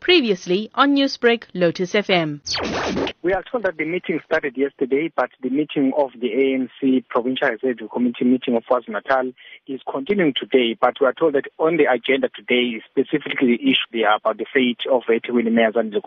Previously on Newsbreak, Lotus FM. We are told that the meeting started yesterday, but the meeting of the ANC Provincial Executive Committee meeting of KwaZulu-Natal is continuing today, but we are told that on the agenda today is specifically the issue there about the fate of eThekwini Mayor Zandile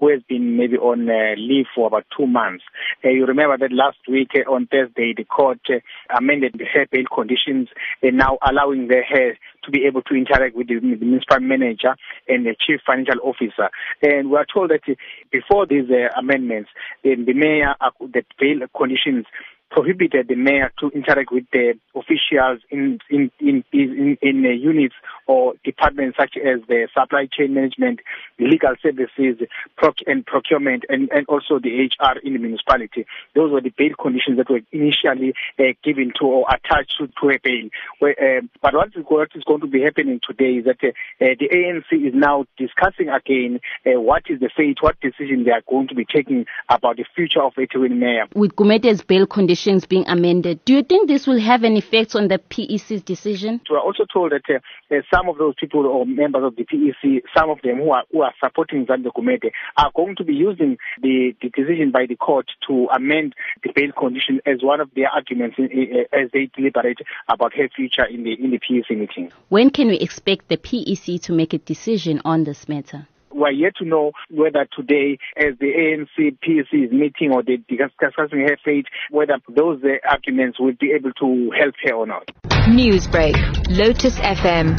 who has been maybe on uh, leave for about two months. Uh, you remember that last week uh, on Thursday, the court uh, amended the hair bail conditions, and now allowing the hair to be able to interact with the, the municipal manager and the chief financial officer. And we are told that before these uh, amendments, the mayor, uh, the bail conditions prohibited the mayor to interact with the officials in in in in, in uh, units or departments such as the supply chain management, legal services, proc- and procurement, and, and also the HR in the municipality. Those were the bail conditions that were initially uh, given to or attached to, to a bail. Where, uh, but what is, what is going to be happening today is that uh, uh, the ANC is now discussing again uh, what is the fate, what decision they are going to be taking about the future of eThekwini Mayor. With Gumede's bail conditions being amended, do you think this will have an effect on the PEC's decision? We are also told that uh, uh, some of those people or members of the PEC, some of them who are who are supporting Zandile Gumede, are going to be using the, the decision by the court to amend the bail condition as one of their arguments in, uh, as they deliberate about her future in the in the PEC meeting. When can we expect the PEC to make a decision on this matter? we're yet to know whether today, as the ANC PEC is meeting or they're discussing her fate, whether those uh, arguments will be able to help her or not. Newsbreak, Lotus FM,